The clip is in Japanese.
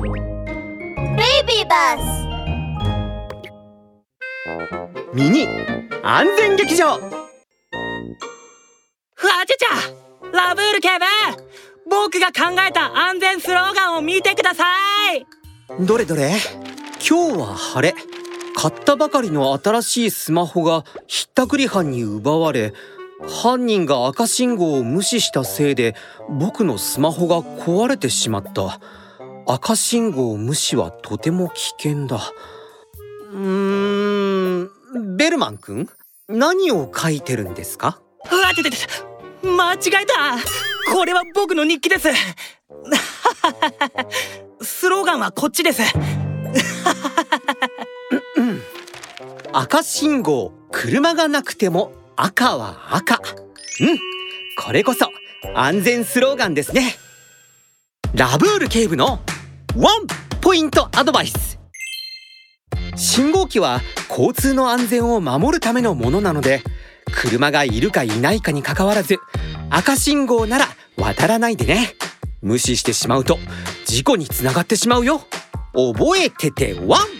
Baby bus. ミニ安全劇場。ふわちゃちゃラブール警部僕が考えた安全スローガンを見てください。どれどれ？今日は晴れ。買ったばかりの新しいスマホがひったくり犯に奪われ犯人が赤信号を無視したせいで僕のスマホが壊れてしまった赤信号無視はとても危険だ。うーんベルマン君何を書いてるんですか？ふわちゃちゃちゃ間違えた。これは僕の日記です。スローガンはこっちです。赤信号車がなくても赤は赤。うんこれこそ安全スローガンですね。ラブール警部のワンポイントアドバイス。信号機は交通の安全を守るためのものなので車がいるかいないかにかかわらず赤信号なら渡らないでね。無視してしまうと事故につながってしまうよ。覚えててワン